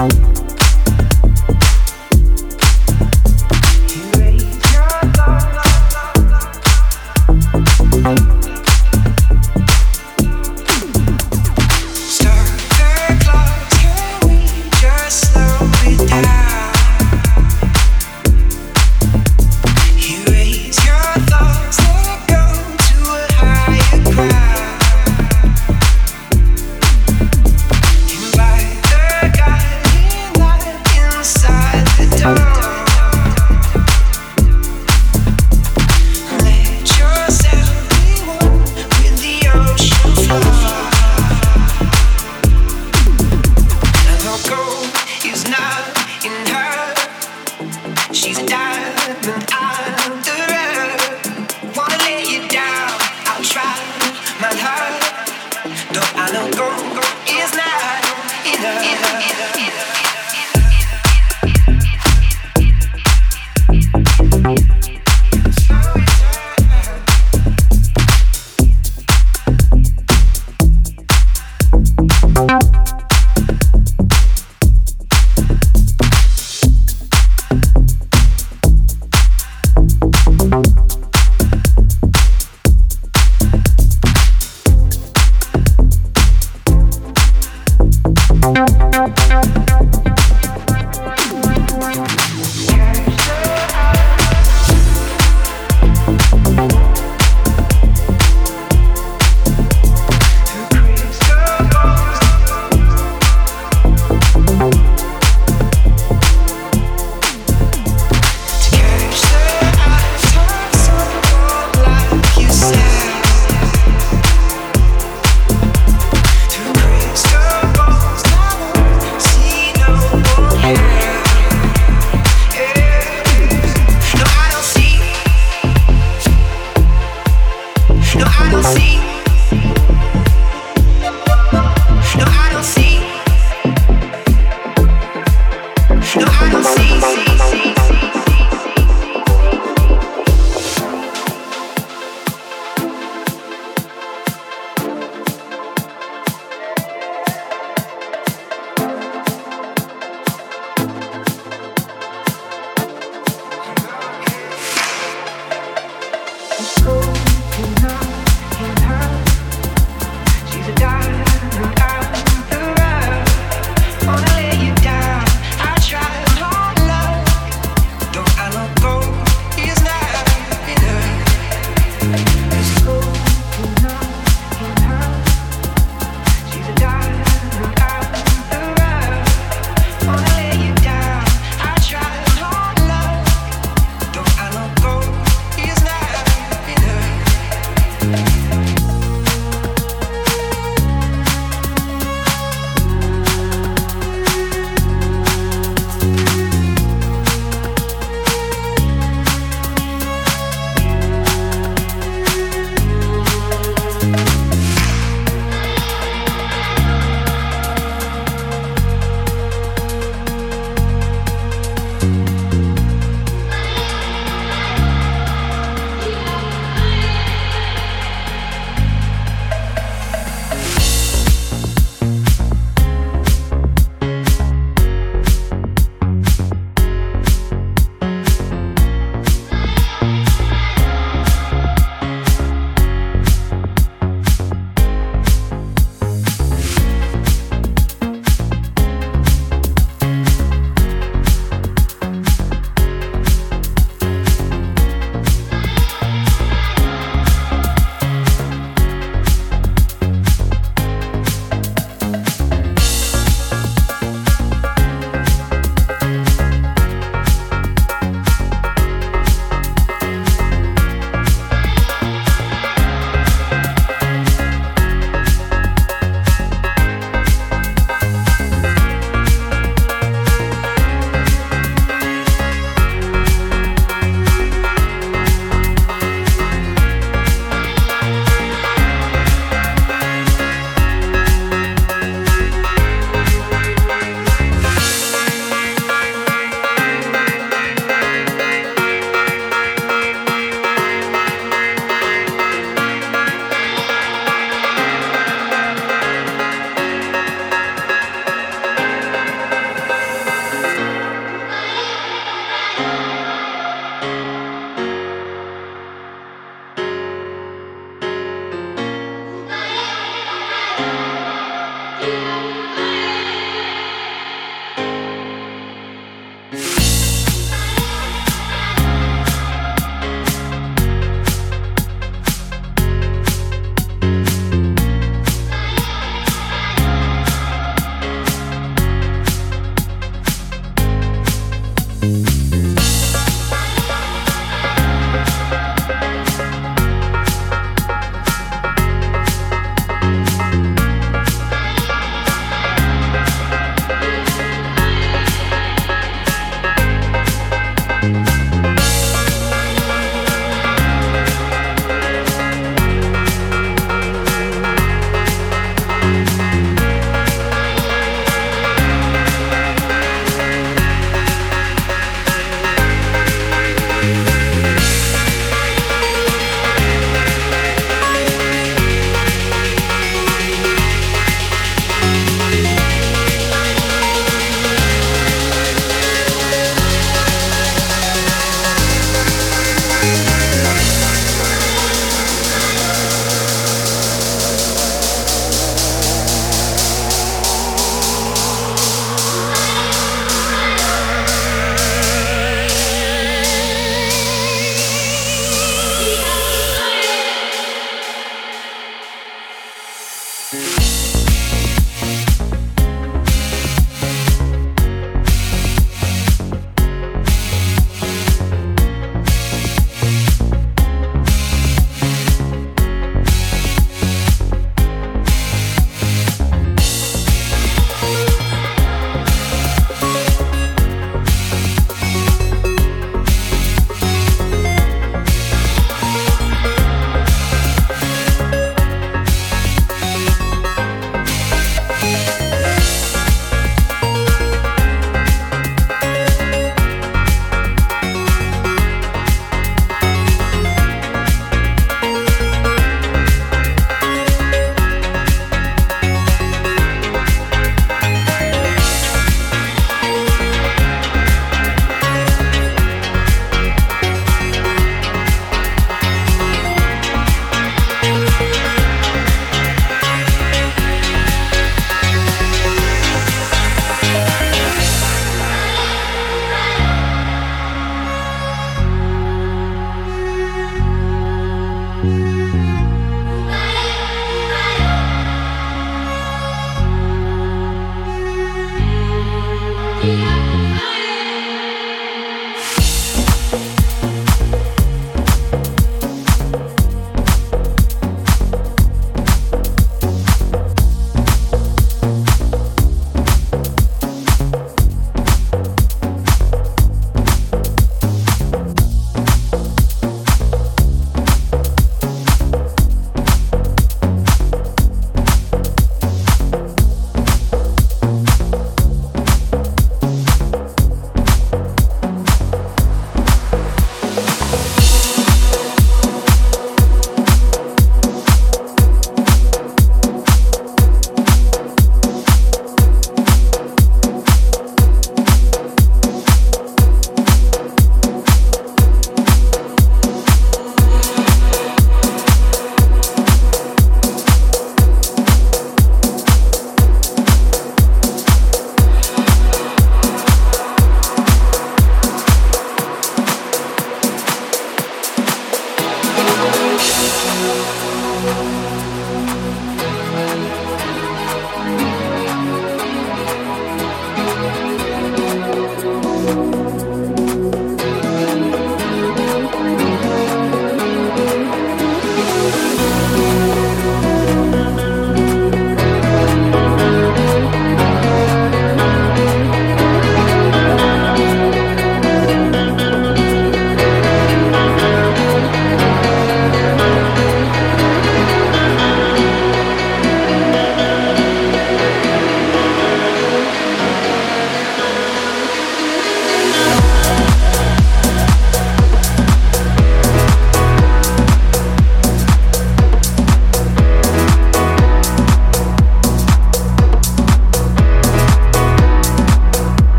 Bye.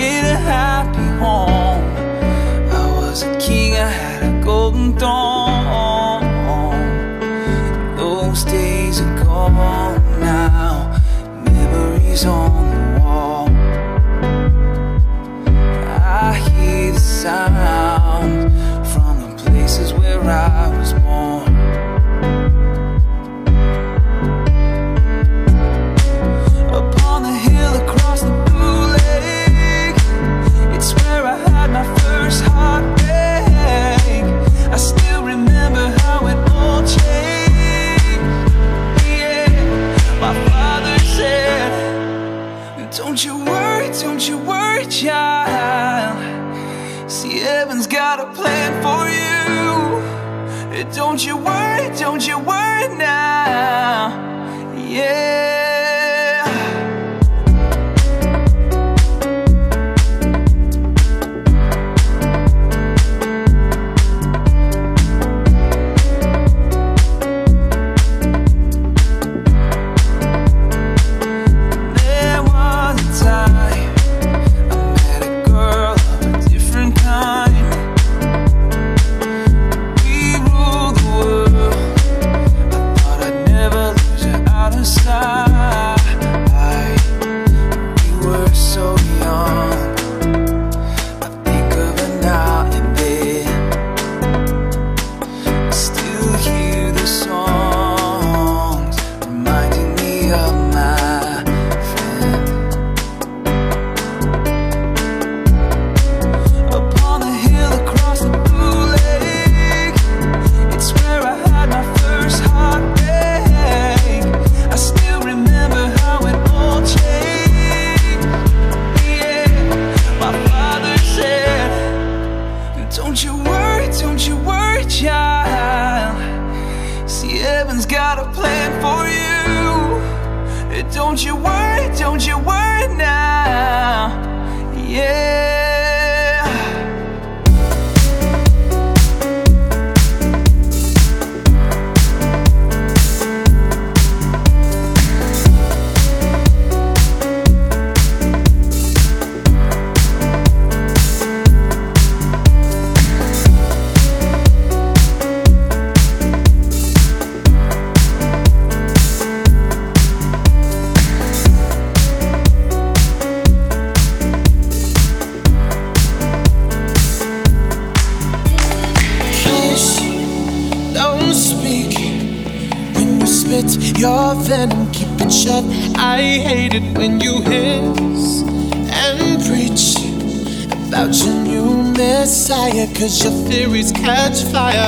in a happy home. I was a king, I had a golden throne. Those days are gone now, memories on the wall. I hear the sound from the places where I was got a plan for you. Don't you worry, don't you worry now. Yeah. catch fire.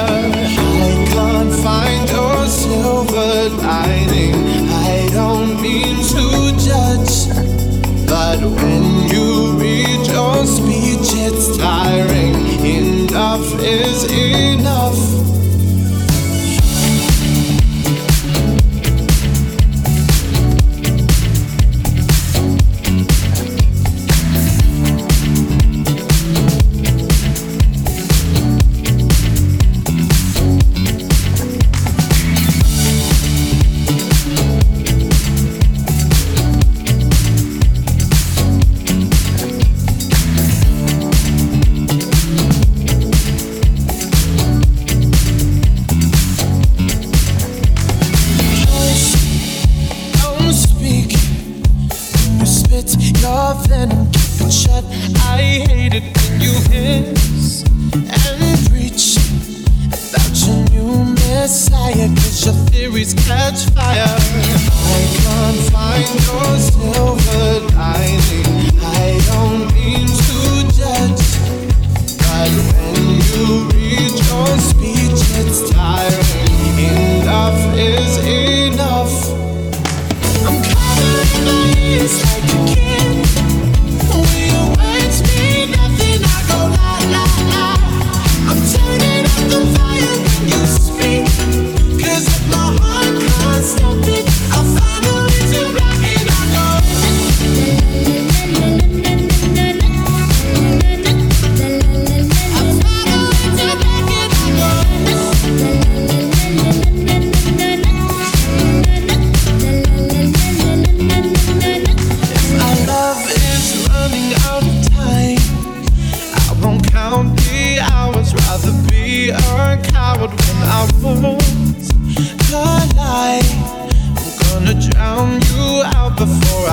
Scrub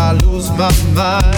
my like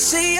see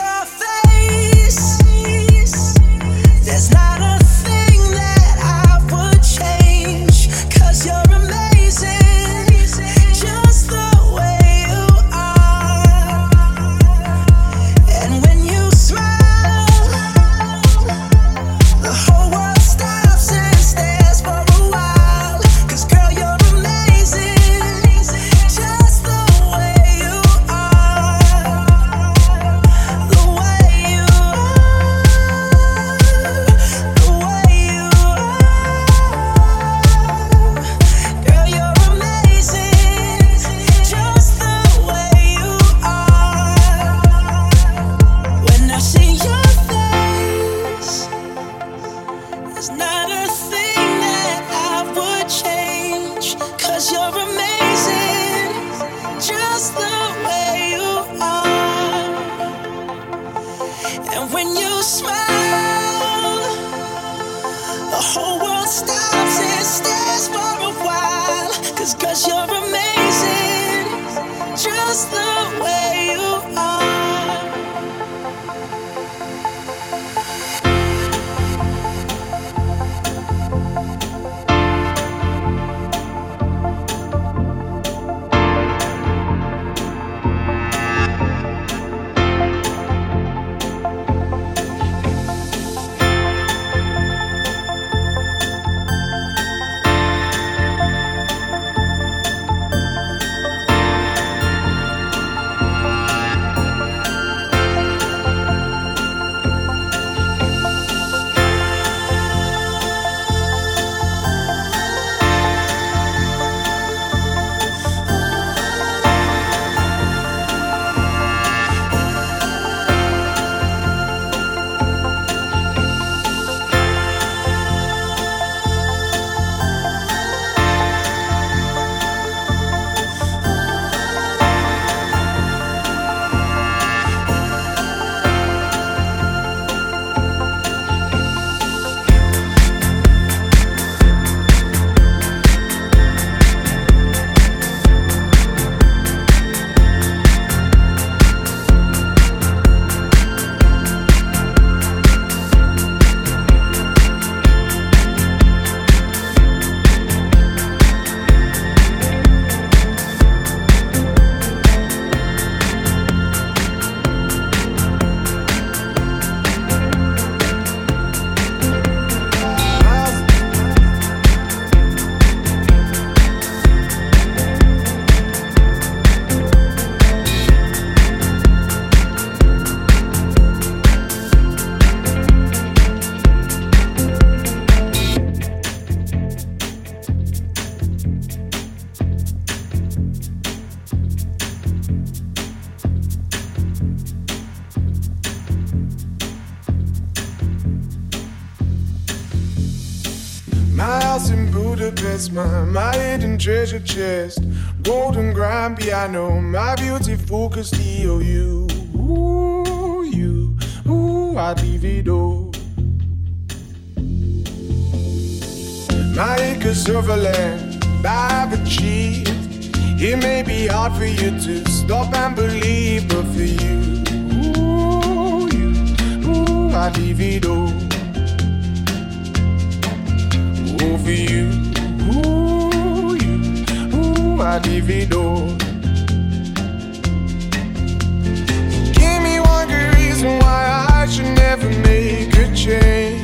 treasure chest, golden grand piano, my beautiful Castillo. You, ooh, you, ooh, I divido. My acres of land I've achieved. It may be hard for you to stop and believe, but for you, ooh, you, ooh, I divido. Oh, my divido. Give me one good reason why I should never make a change.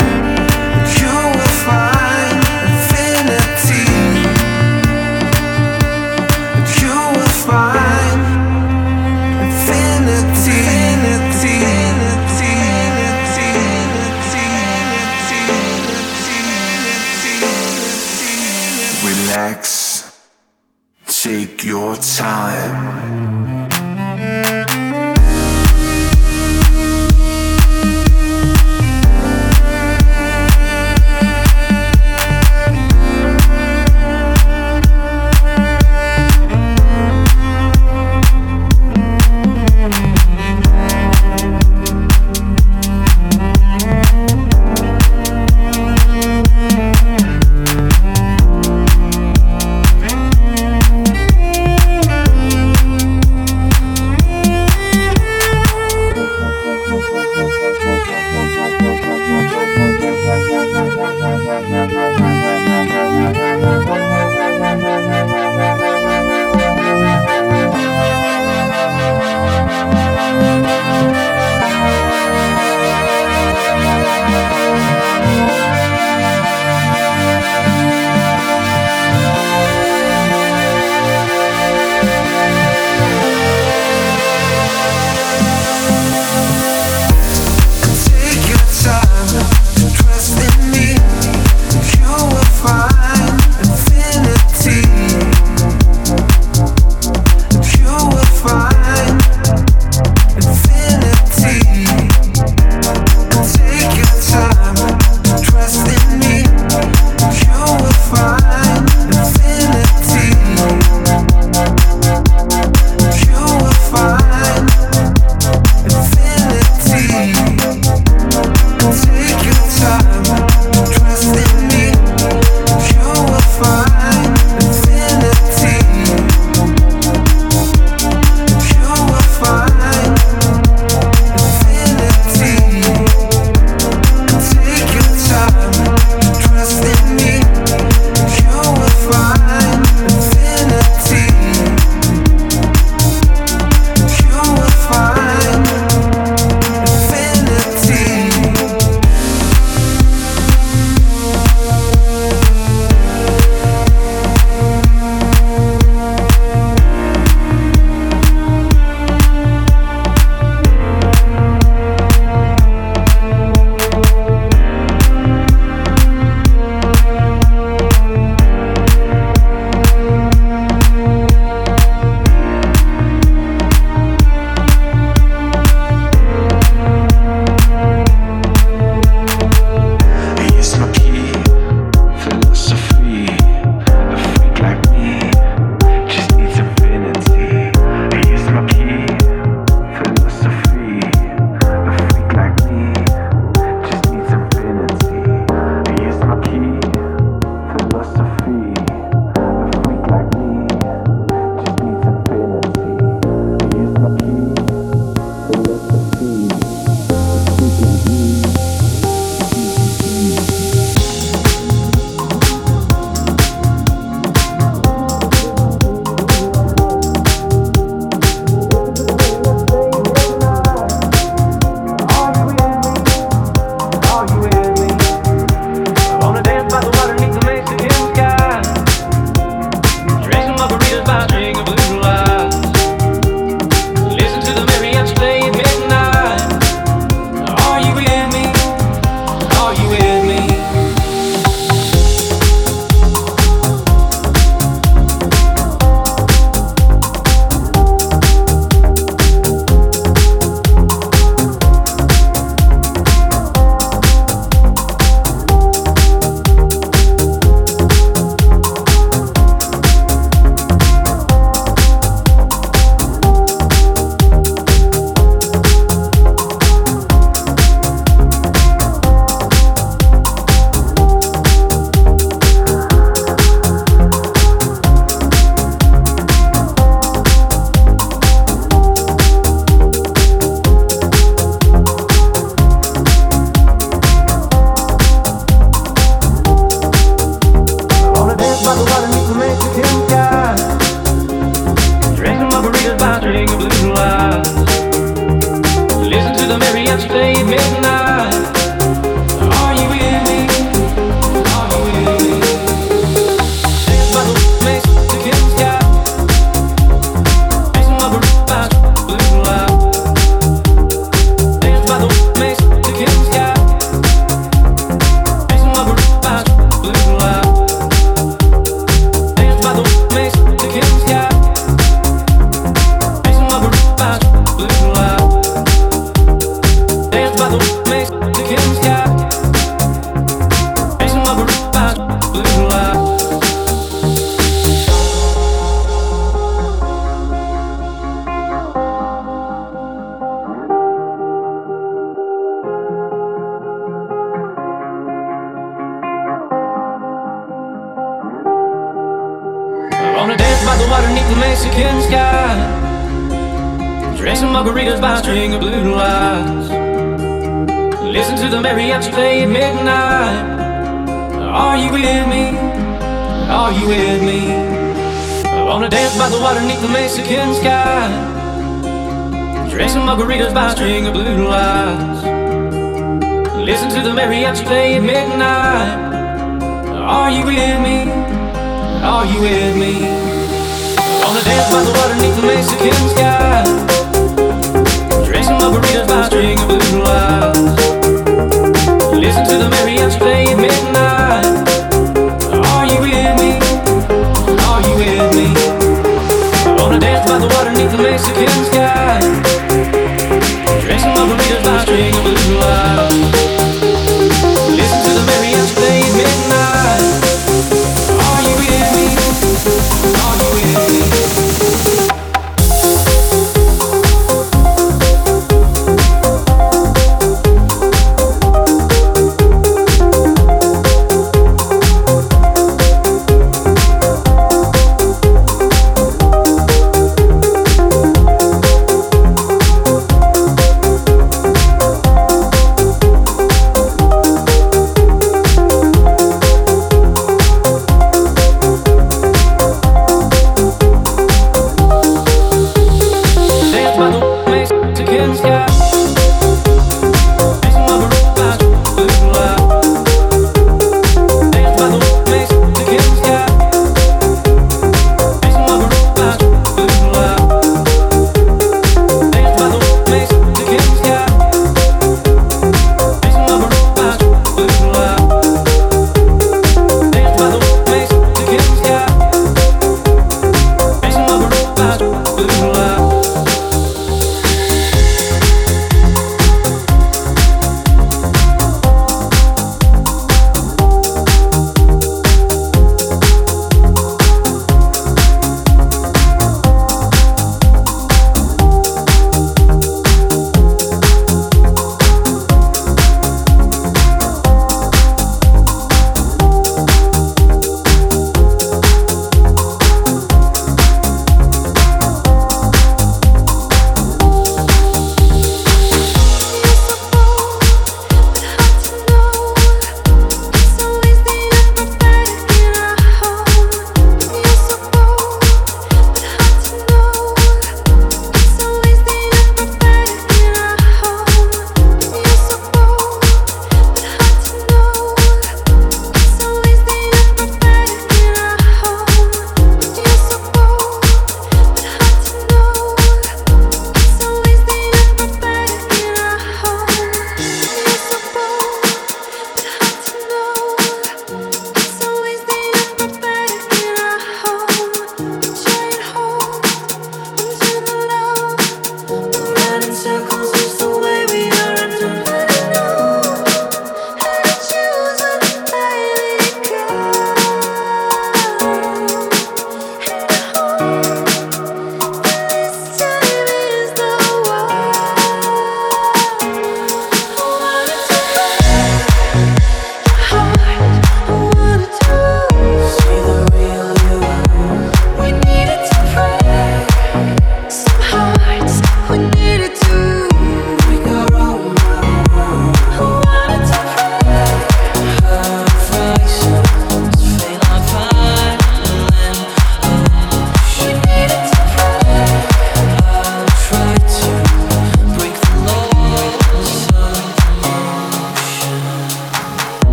And feel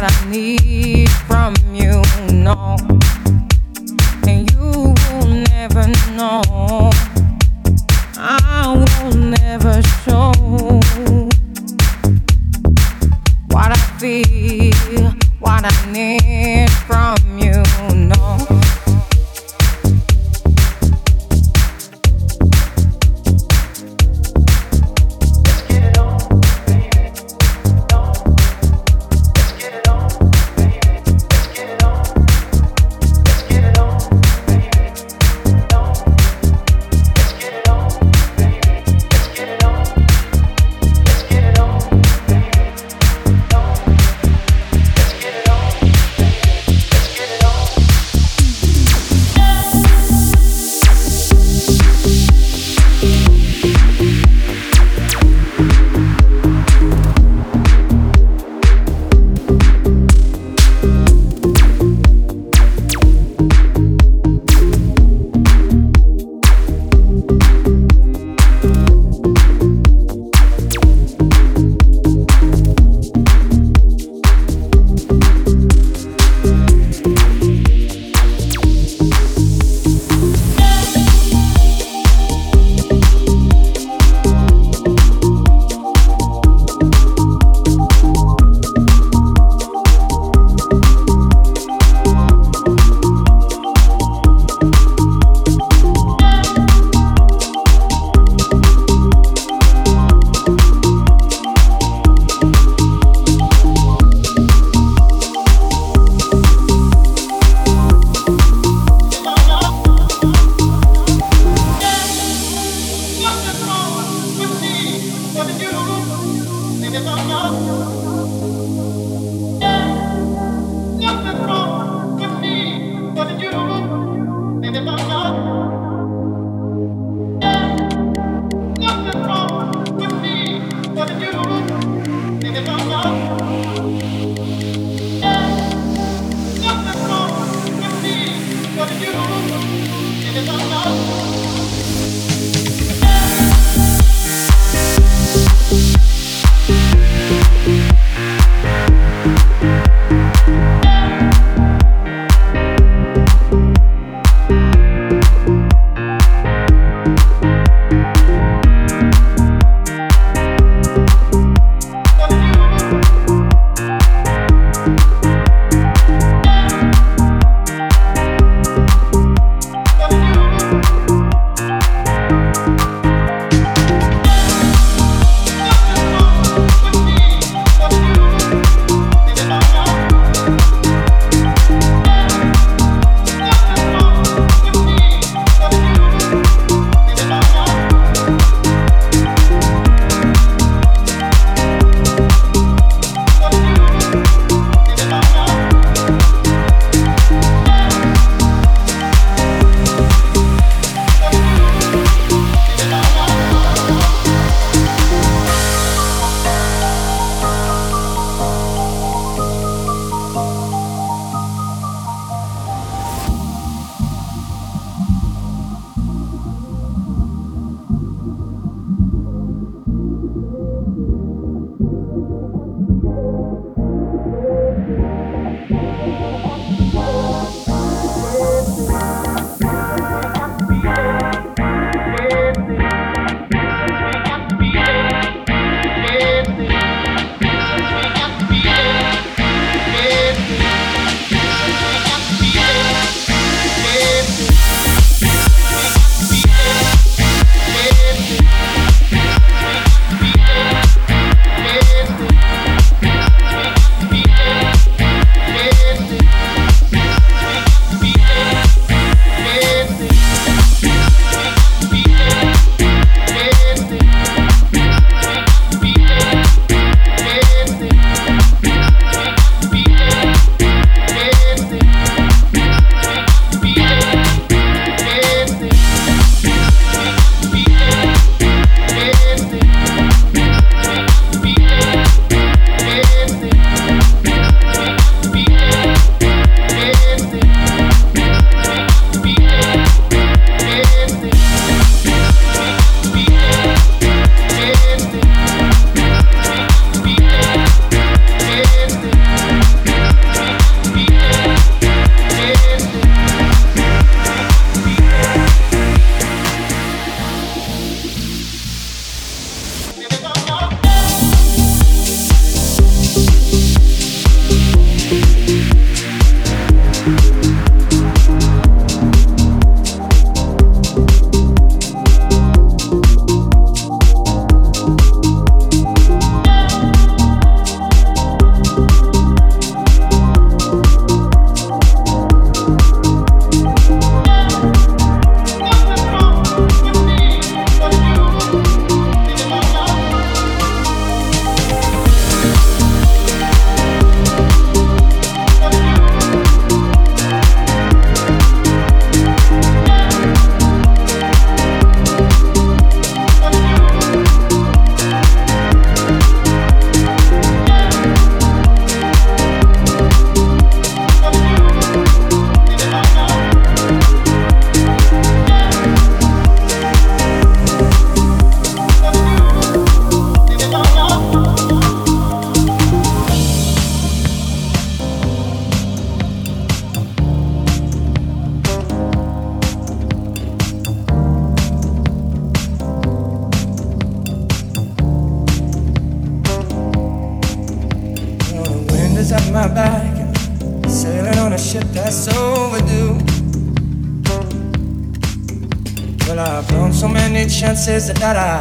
what I need from you, no. Says that I